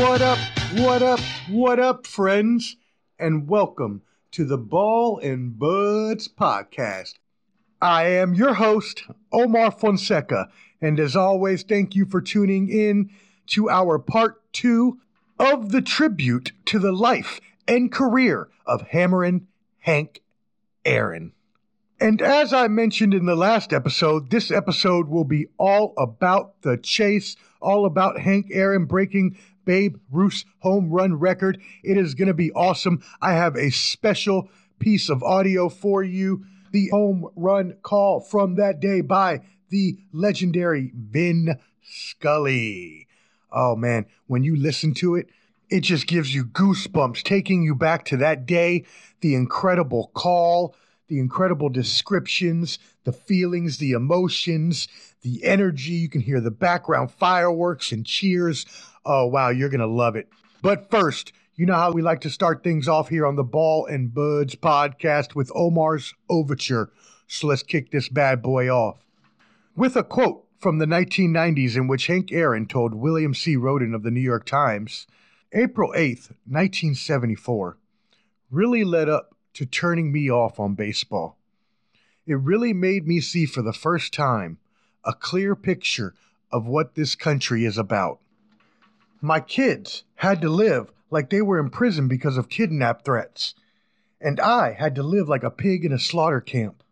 What up, what up, what up, friends? And welcome to the Ball and Buds podcast. I am your host, Omar Fonseca, and as always, thank you for tuning in to our part two of the tribute to the life and career of Hammerin' Hank Aaron. And as I mentioned in the last episode, this episode will be all about the chase, all about Hank Aaron breaking Babe Ruth's home run record. It is going to be awesome. I have a special piece of audio for you the home run call from that day by the legendary Vin Scully. Oh man, when you listen to it, it just gives you goosebumps, taking you back to that day, the incredible call, the incredible descriptions, the feelings, the emotions, the energy. You can hear the background fireworks and cheers. Oh, wow, you're going to love it. But first, you know how we like to start things off here on the Ball and Buds podcast with Omar's Overture. So let's kick this bad boy off. With a quote from the 1990s in which Hank Aaron told William C. Rhoden of the New York Times, April 8th, 1974, really led up to turning me off on baseball. It really made me see for the first time a clear picture of what this country is about. My kids had to live like they were in prison because of kidnap threats, and I had to live like a pig in a slaughter camp.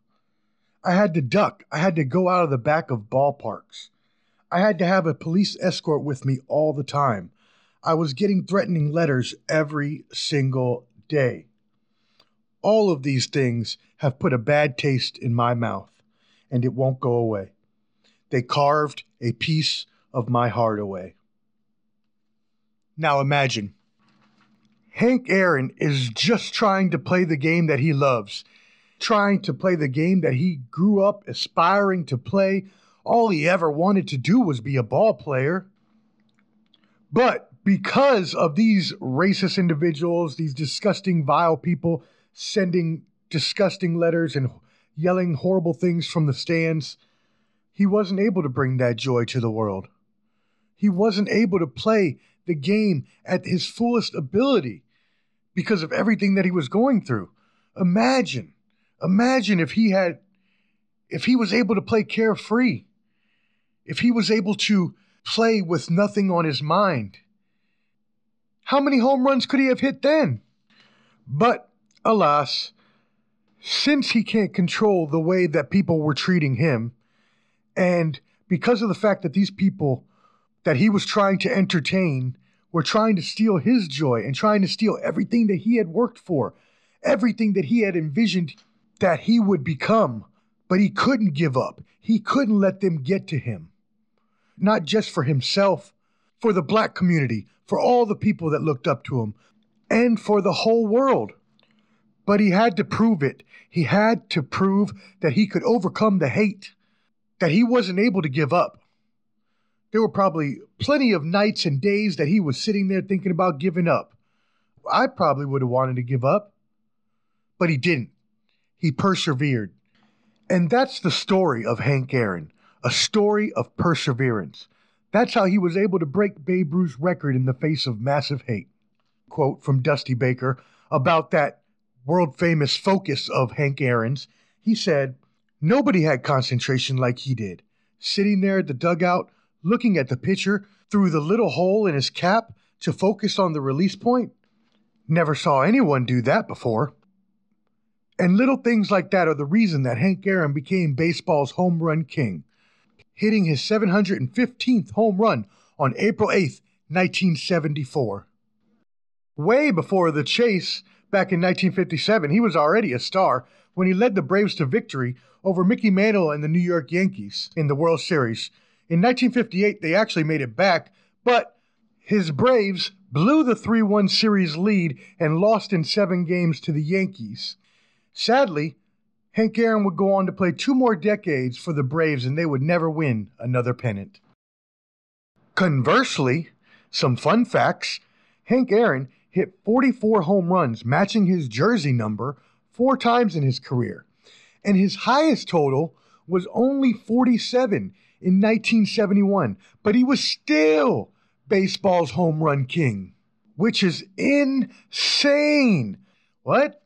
I had to duck, I had to go out of the back of ballparks. I had to have a police escort with me all the time. I was getting threatening letters every single day. All of these things have put a bad taste in my mouth, and it won't go away. They carved a piece of my heart away. Now imagine Hank Aaron is just trying to play the game that he loves, trying to play the game that he grew up aspiring to play. All he ever wanted to do was be a ball player. But because of these racist individuals, these disgusting, vile people sending disgusting letters and yelling horrible things from the stands, he wasn't able to bring that joy to the world. He wasn't able to play the game at his fullest ability because of everything that he was going through. Imagine, imagine if he had, if he was able to play carefree, if he was able to play with nothing on his mind. How many home runs could he have hit then? But alas, since he can't control the way that people were treating him, and because of the fact that these people that he was trying to entertain were trying to steal his joy and trying to steal everything that he had worked for, everything that he had envisioned that he would become. But he couldn't give up. He couldn't let them get to him. Not just for himself, for the black community, for all the people that looked up to him, and for the whole world. But he had to prove it. He had to prove that he could overcome the hate, that he wasn't able to give up. There were probably plenty of nights and days that he was sitting there thinking about giving up. I probably would have wanted to give up, but he didn't. He persevered. And that's the story of Hank Aaron, a story of perseverance. That's how he was able to break Babe Ruth's record in the face of massive hate. Quote from Dusty Baker about that world famous focus of Hank Aaron's. He said, Nobody had concentration like he did. Sitting there at the dugout, looking at the pitcher through the little hole in his cap to focus on the release point? Never saw anyone do that before. And little things like that are the reason that Hank Aaron became baseball's home run king, hitting his 715th home run on April 8, 1974. Way before the chase, back in 1957, he was already a star when he led the Braves to victory over Mickey Mantle and the New York Yankees in the World Series in 1958, they actually made it back, but his Braves blew the 3 1 series lead and lost in seven games to the Yankees. Sadly, Hank Aaron would go on to play two more decades for the Braves and they would never win another pennant. Conversely, some fun facts Hank Aaron hit 44 home runs, matching his jersey number four times in his career. And his highest total was only 47 in 1971, but he was still baseball's home run king, which is insane. What?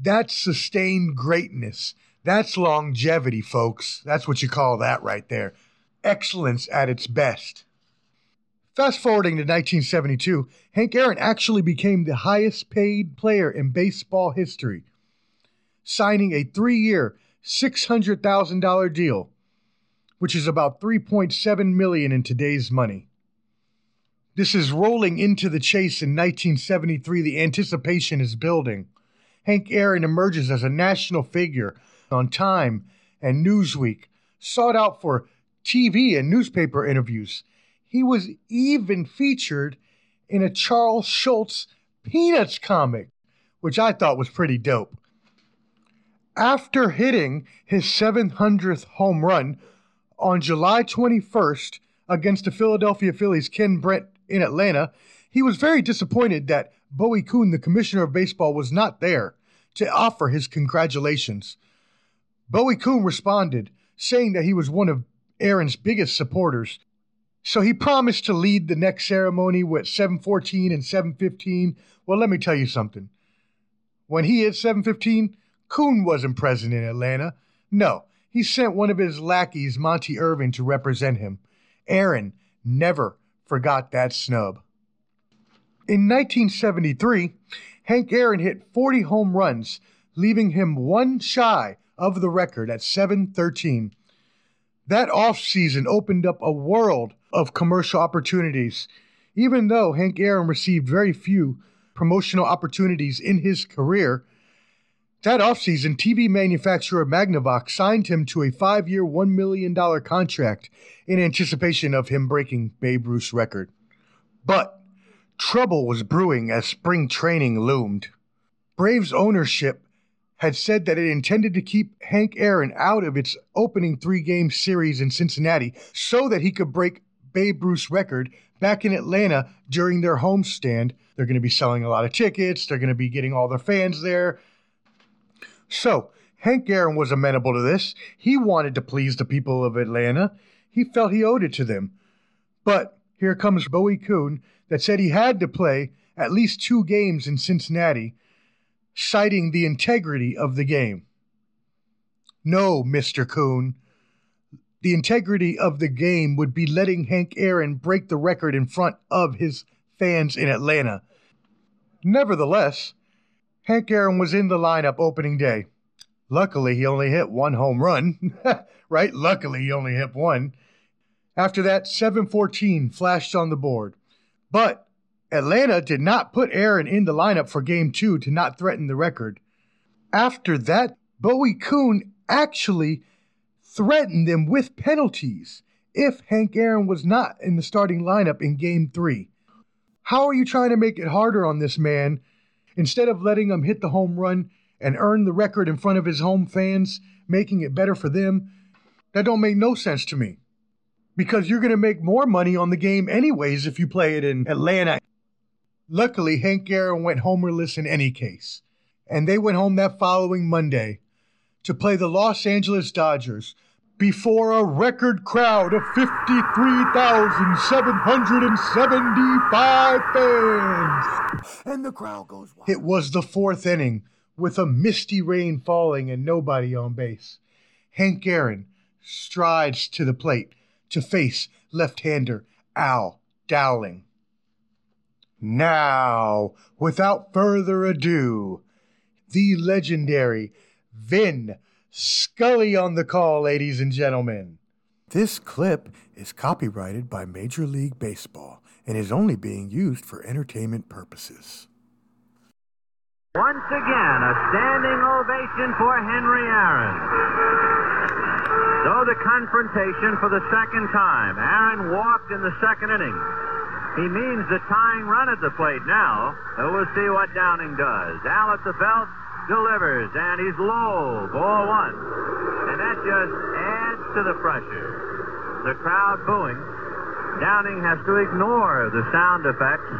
That's sustained greatness. That's longevity, folks. That's what you call that right there. Excellence at its best. Fast forwarding to 1972, Hank Aaron actually became the highest paid player in baseball history, signing a three year, $600,000 deal, which is about 3.7 million in today's money. This is rolling into the chase in 1973. The anticipation is building. Hank Aaron emerges as a national figure on Time and Newsweek, sought out for TV and newspaper interviews. He was even featured in a Charles Schulz Peanuts comic, which I thought was pretty dope. After hitting his 700th home run on July 21st against the Philadelphia Phillies' Ken Brett in Atlanta, he was very disappointed that Bowie Kuhn, the commissioner of baseball, was not there to offer his congratulations. Bowie Kuhn responded, saying that he was one of Aaron's biggest supporters. So he promised to lead the next ceremony with 714 and 715. Well, let me tell you something. When he hit 715, Kuhn wasn't present in Atlanta. No, he sent one of his lackeys, Monte Irvin, to represent him. Aaron never forgot that snub. In 1973, Hank Aaron hit 40 home runs, leaving him one shy of the record at 713. That offseason opened up a world of commercial opportunities. Even though Hank Aaron received very few promotional opportunities in his career, that offseason, TV manufacturer Magnavox signed him to a five year, $1 million contract in anticipation of him breaking Babe Ruth's record. But trouble was brewing as spring training loomed. Braves ownership had said that it intended to keep Hank Aaron out of its opening three game series in Cincinnati so that he could break Babe Ruth's record back in Atlanta during their homestand. They're going to be selling a lot of tickets, they're going to be getting all their fans there. So, Hank Aaron was amenable to this. He wanted to please the people of Atlanta. He felt he owed it to them. But here comes Bowie Kuhn that said he had to play at least two games in Cincinnati citing the integrity of the game. No, Mr. Kuhn. The integrity of the game would be letting Hank Aaron break the record in front of his fans in Atlanta. Nevertheless, Hank Aaron was in the lineup opening day. Luckily, he only hit one home run, right? Luckily, he only hit one. After that, 714 flashed on the board. But Atlanta did not put Aaron in the lineup for game two to not threaten the record. After that, Bowie Kuhn actually threatened them with penalties if Hank Aaron was not in the starting lineup in game three. How are you trying to make it harder on this man instead of letting him hit the home run and earn the record in front of his home fans, making it better for them? That don't make no sense to me. Because you're going to make more money on the game anyways if you play it in Atlanta Luckily, Hank Aaron went homerless in any case, and they went home that following Monday to play the Los Angeles Dodgers before a record crowd of 53,775 fans. And the crowd goes wild. It was the fourth inning with a misty rain falling and nobody on base. Hank Aaron strides to the plate to face left hander Al Downing. Now, without further ado, the legendary Vin Scully on the call, ladies and gentlemen. This clip is copyrighted by Major League Baseball and is only being used for entertainment purposes. Once again, a standing ovation for Henry Aaron. So the confrontation for the second time. Aaron walked in the second inning. He means the tying run at the plate now. So we'll see what Downing does. Al at the belt delivers, and he's low. Ball one. And that just adds to the pressure. The crowd booing. Downing has to ignore the sound effects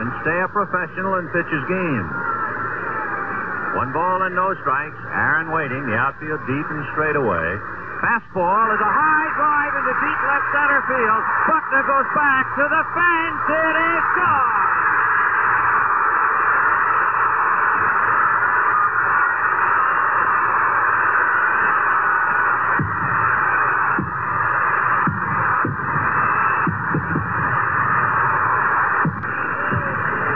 and stay a professional and pitch his game. One ball and no strikes. Aaron waiting. The outfield deep and straight away. Fastball is a high drive into deep left center field. Buckner goes back to the fence. It is gone.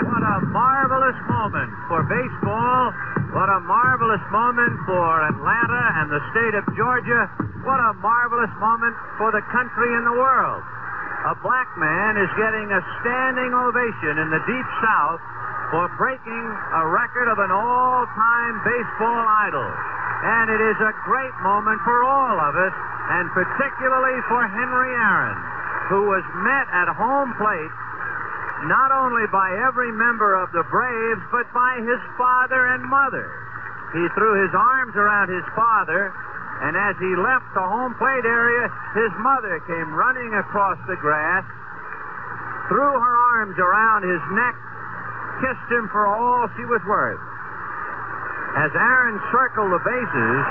What a marvelous moment for baseball. What a marvelous moment for Atlanta and the state of Georgia. What a marvelous moment for the country and the world. A black man is getting a standing ovation in the Deep South for breaking a record of an all-time baseball idol. And it is a great moment for all of us, and particularly for Henry Aaron, who was met at home plate not only by every member of the Braves, but by his father and mother. He threw his arms around his father, and as he left the home plate area, his mother came running across the grass, threw her arms around his neck, kissed him for all she was worth. As Aaron circled the bases,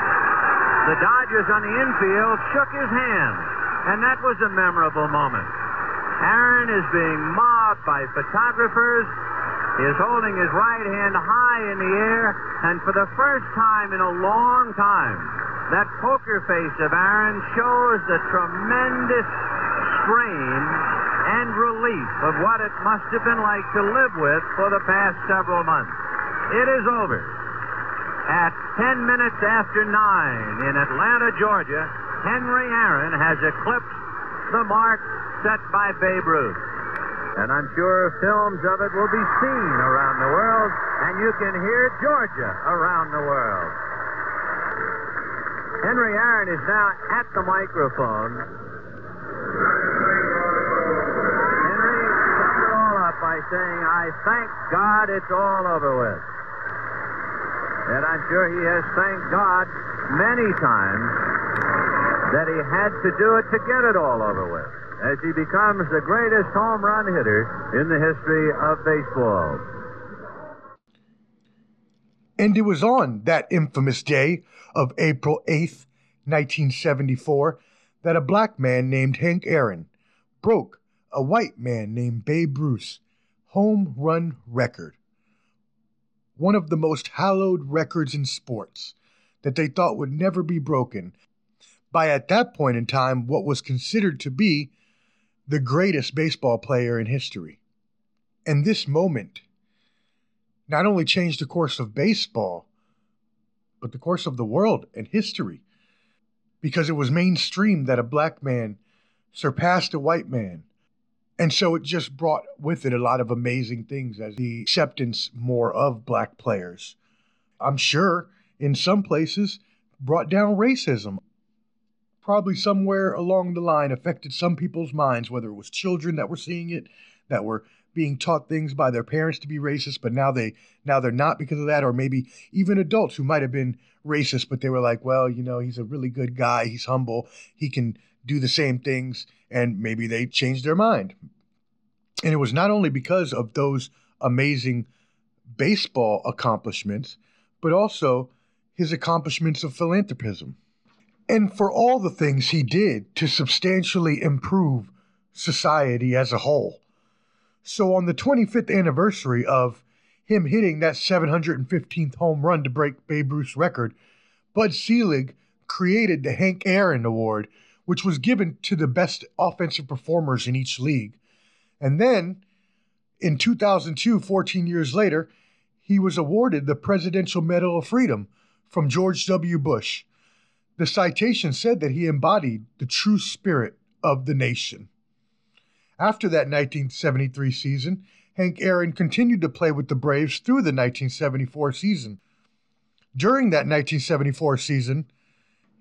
the Dodgers on the infield shook his hand, and that was a memorable moment. Aaron is being mobbed by photographers. He is holding his right hand high in the air, and for the first time in a long time, that poker face of Aaron shows the tremendous strain and relief of what it must have been like to live with for the past several months. It is over. At 10 minutes after 9 in Atlanta, Georgia, Henry Aaron has eclipsed the mark set by Babe Ruth. And I'm sure films of it will be seen around the world, and you can hear Georgia around the world. Henry Aaron is now at the microphone. Henry summed it all up by saying, I thank God it's all over with. And I'm sure he has thanked God many times that he had to do it to get it all over with as he becomes the greatest home run hitter in the history of baseball. And it was on that infamous day of April 8th, 1974, that a black man named Hank Aaron broke a white man named Babe Ruth's home run record. One of the most hallowed records in sports that they thought would never be broken by at that point in time what was considered to be the greatest baseball player in history. And this moment not only changed the course of baseball, but the course of the world and history, because it was mainstream that a black man surpassed a white man. And so it just brought with it a lot of amazing things as the acceptance more of black players. I'm sure in some places brought down racism probably somewhere along the line affected some people's minds, whether it was children that were seeing it, that were being taught things by their parents to be racist, but now they now they're not because of that, or maybe even adults who might have been racist, but they were like, well, you know, he's a really good guy, he's humble, he can do the same things, and maybe they changed their mind. And it was not only because of those amazing baseball accomplishments, but also his accomplishments of philanthropism and for all the things he did to substantially improve society as a whole. So, on the 25th anniversary of him hitting that 715th home run to break Babe Ruth's record, Bud Selig created the Hank Aaron Award, which was given to the best offensive performers in each league. And then, in 2002, 14 years later, he was awarded the Presidential Medal of Freedom from George W. Bush the citation said that he embodied the true spirit of the nation. After that 1973 season, Hank Aaron continued to play with the Braves through the 1974 season. During that 1974 season,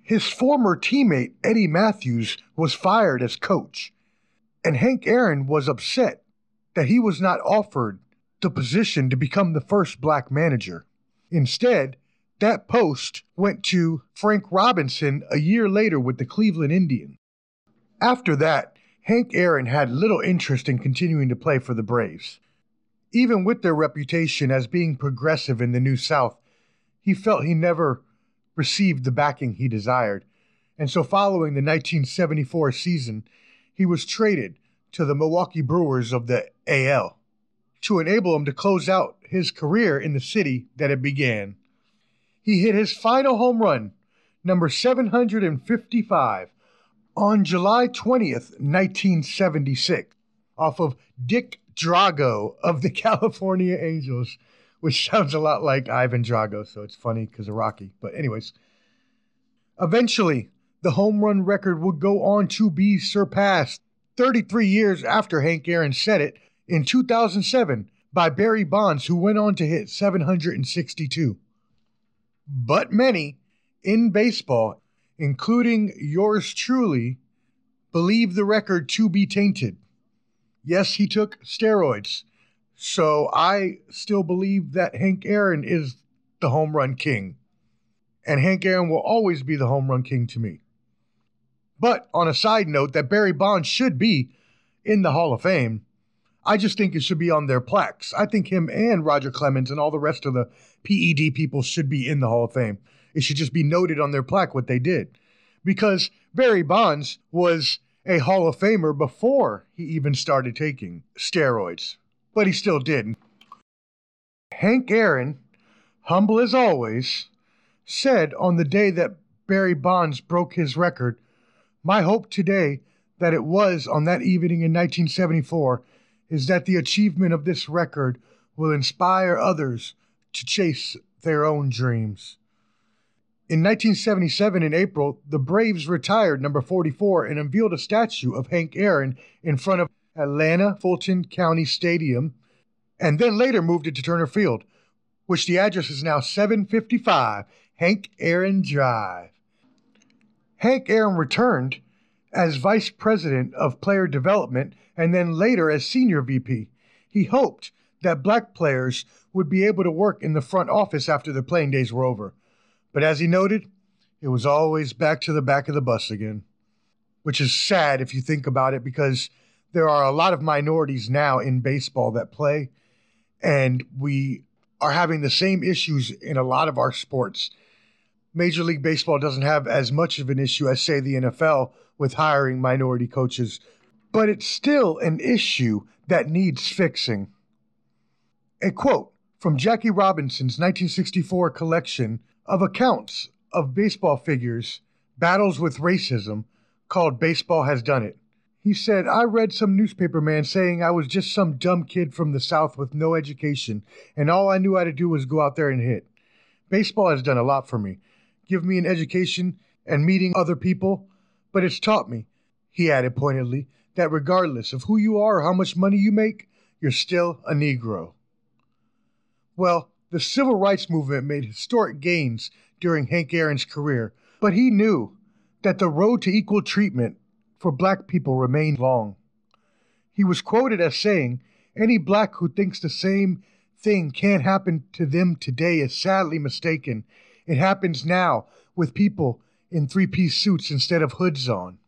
his former teammate Eddie Mathews was fired as coach, and Hank Aaron was upset that he was not offered the position to become the first black manager. Instead, that post went to Frank Robinson a year later with the Cleveland Indians. After that, Hank Aaron had little interest in continuing to play for the Braves. Even with their reputation as being progressive in the New South, he felt he never received the backing he desired. And so, following the 1974 season, he was traded to the Milwaukee Brewers of the AL to enable him to close out his career in the city that it began. He hit his final home run, number 755, on July 20th, 1976, off of Dick Drago of the California Angels, which sounds a lot like Ivan Drago, so it's funny because of Rocky. But, anyways, eventually the home run record would go on to be surpassed 33 years after Hank Aaron set it in 2007 by Barry Bonds, who went on to hit 762. But many in baseball, including yours truly, believe the record to be tainted. Yes, he took steroids. So I still believe that Hank Aaron is the home run king. And Hank Aaron will always be the home run king to me. But on a side note, that Barry Bonds should be in the Hall of Fame. I just think it should be on their plaques. I think him and Roger Clemens and all the rest of the PED people should be in the Hall of Fame. It should just be noted on their plaque what they did. Because Barry Bonds was a Hall of Famer before he even started taking steroids, but he still did. Hank Aaron, humble as always, said on the day that Barry Bonds broke his record, My hope today that it was on that evening in 1974 is that the achievement of this record will inspire others to chase their own dreams. In 1977, in April, the Braves retired number 44 and unveiled a statue of Hank Aaron in front of Atlanta Fulton County Stadium, and then later moved it to Turner Field, which the address is now 755 Hank Aaron Drive. Hank Aaron returned as Vice President of Player Development and then later as Senior VP. He hoped that black players would be able to work in the front office after their playing days were over. But as he noted, it was always back to the back of the bus again, which is sad if you think about it because there are a lot of minorities now in baseball that play, and we are having the same issues in a lot of our sports. Major League Baseball doesn't have as much of an issue as, say, the NFL with hiring minority coaches, but it's still an issue that needs fixing. A quote from Jackie Robinson's 1964 collection of accounts of baseball figures' battles with racism called Baseball Has Done It. He said, I read some newspaper man saying I was just some dumb kid from the South with no education, and all I knew how to do was go out there and hit. Baseball has done a lot for me. Give me an education and meeting other people, but it's taught me, he added pointedly, that regardless of who you are or how much money you make, you're still a Negro. Well, the civil rights movement made historic gains during Hank Aaron's career, but he knew that the road to equal treatment for black people remained long. He was quoted as saying, Any black who thinks the same thing can't happen to them today is sadly mistaken. It happens now with people in three piece suits instead of hoods on.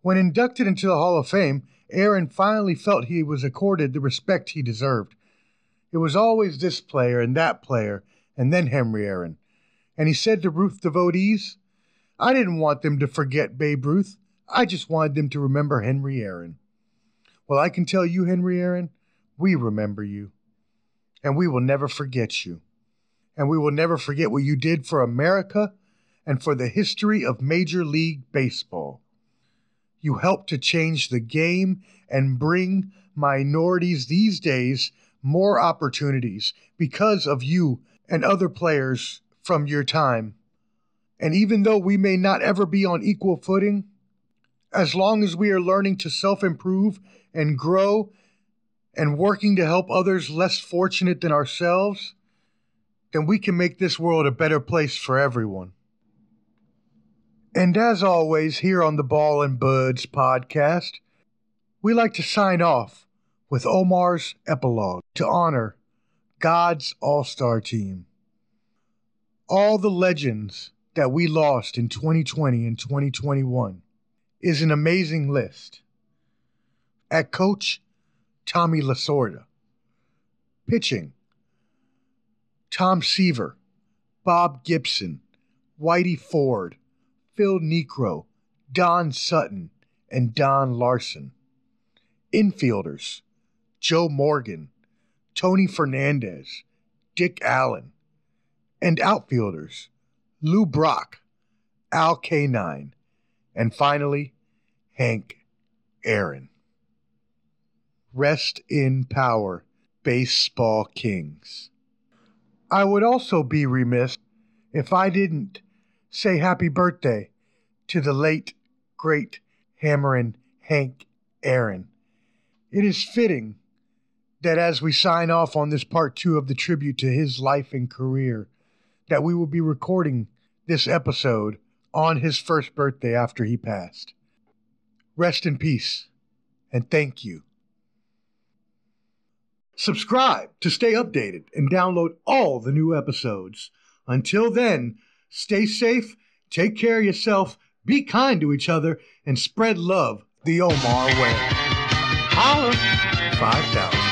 When inducted into the Hall of Fame, Aaron finally felt he was accorded the respect he deserved. It was always this player and that player, and then Henry Aaron. And he said to Ruth devotees, I didn't want them to forget Babe Ruth. I just wanted them to remember Henry Aaron. Well, I can tell you, Henry Aaron, we remember you. And we will never forget you. And we will never forget what you did for America and for the history of Major League Baseball. You helped to change the game and bring minorities these days more opportunities because of you and other players from your time. And even though we may not ever be on equal footing, as long as we are learning to self improve and grow and working to help others less fortunate than ourselves, then we can make this world a better place for everyone. And as always, here on the Ball and Buds podcast, we like to sign off with Omar's epilogue to honor God's All Star team. All the legends that we lost in 2020 and 2021 is an amazing list. At coach, Tommy Lasorda. Pitching, Tom Seaver, Bob Gibson, Whitey Ford, Phil Niekro, Don Sutton, and Don Larsen. Infielders Joe Morgan, Tony Fernandez, Dick Allen. And outfielders Lou Brock, Al Kaline, and finally, Hank Aaron. Rest in power, baseball kings. I would also be remiss if I didn't say happy birthday to the late, great Hammerin' Hank Aaron. It is fitting that as we sign off on this part two of the tribute to his life and career, that we will be recording this episode on his first birthday after he passed. Rest in peace, and thank you. Subscribe to stay updated and download all the new episodes. Until then, stay safe, take care of yourself, be kind to each other, and spread love the Omar way. Holla! 5000.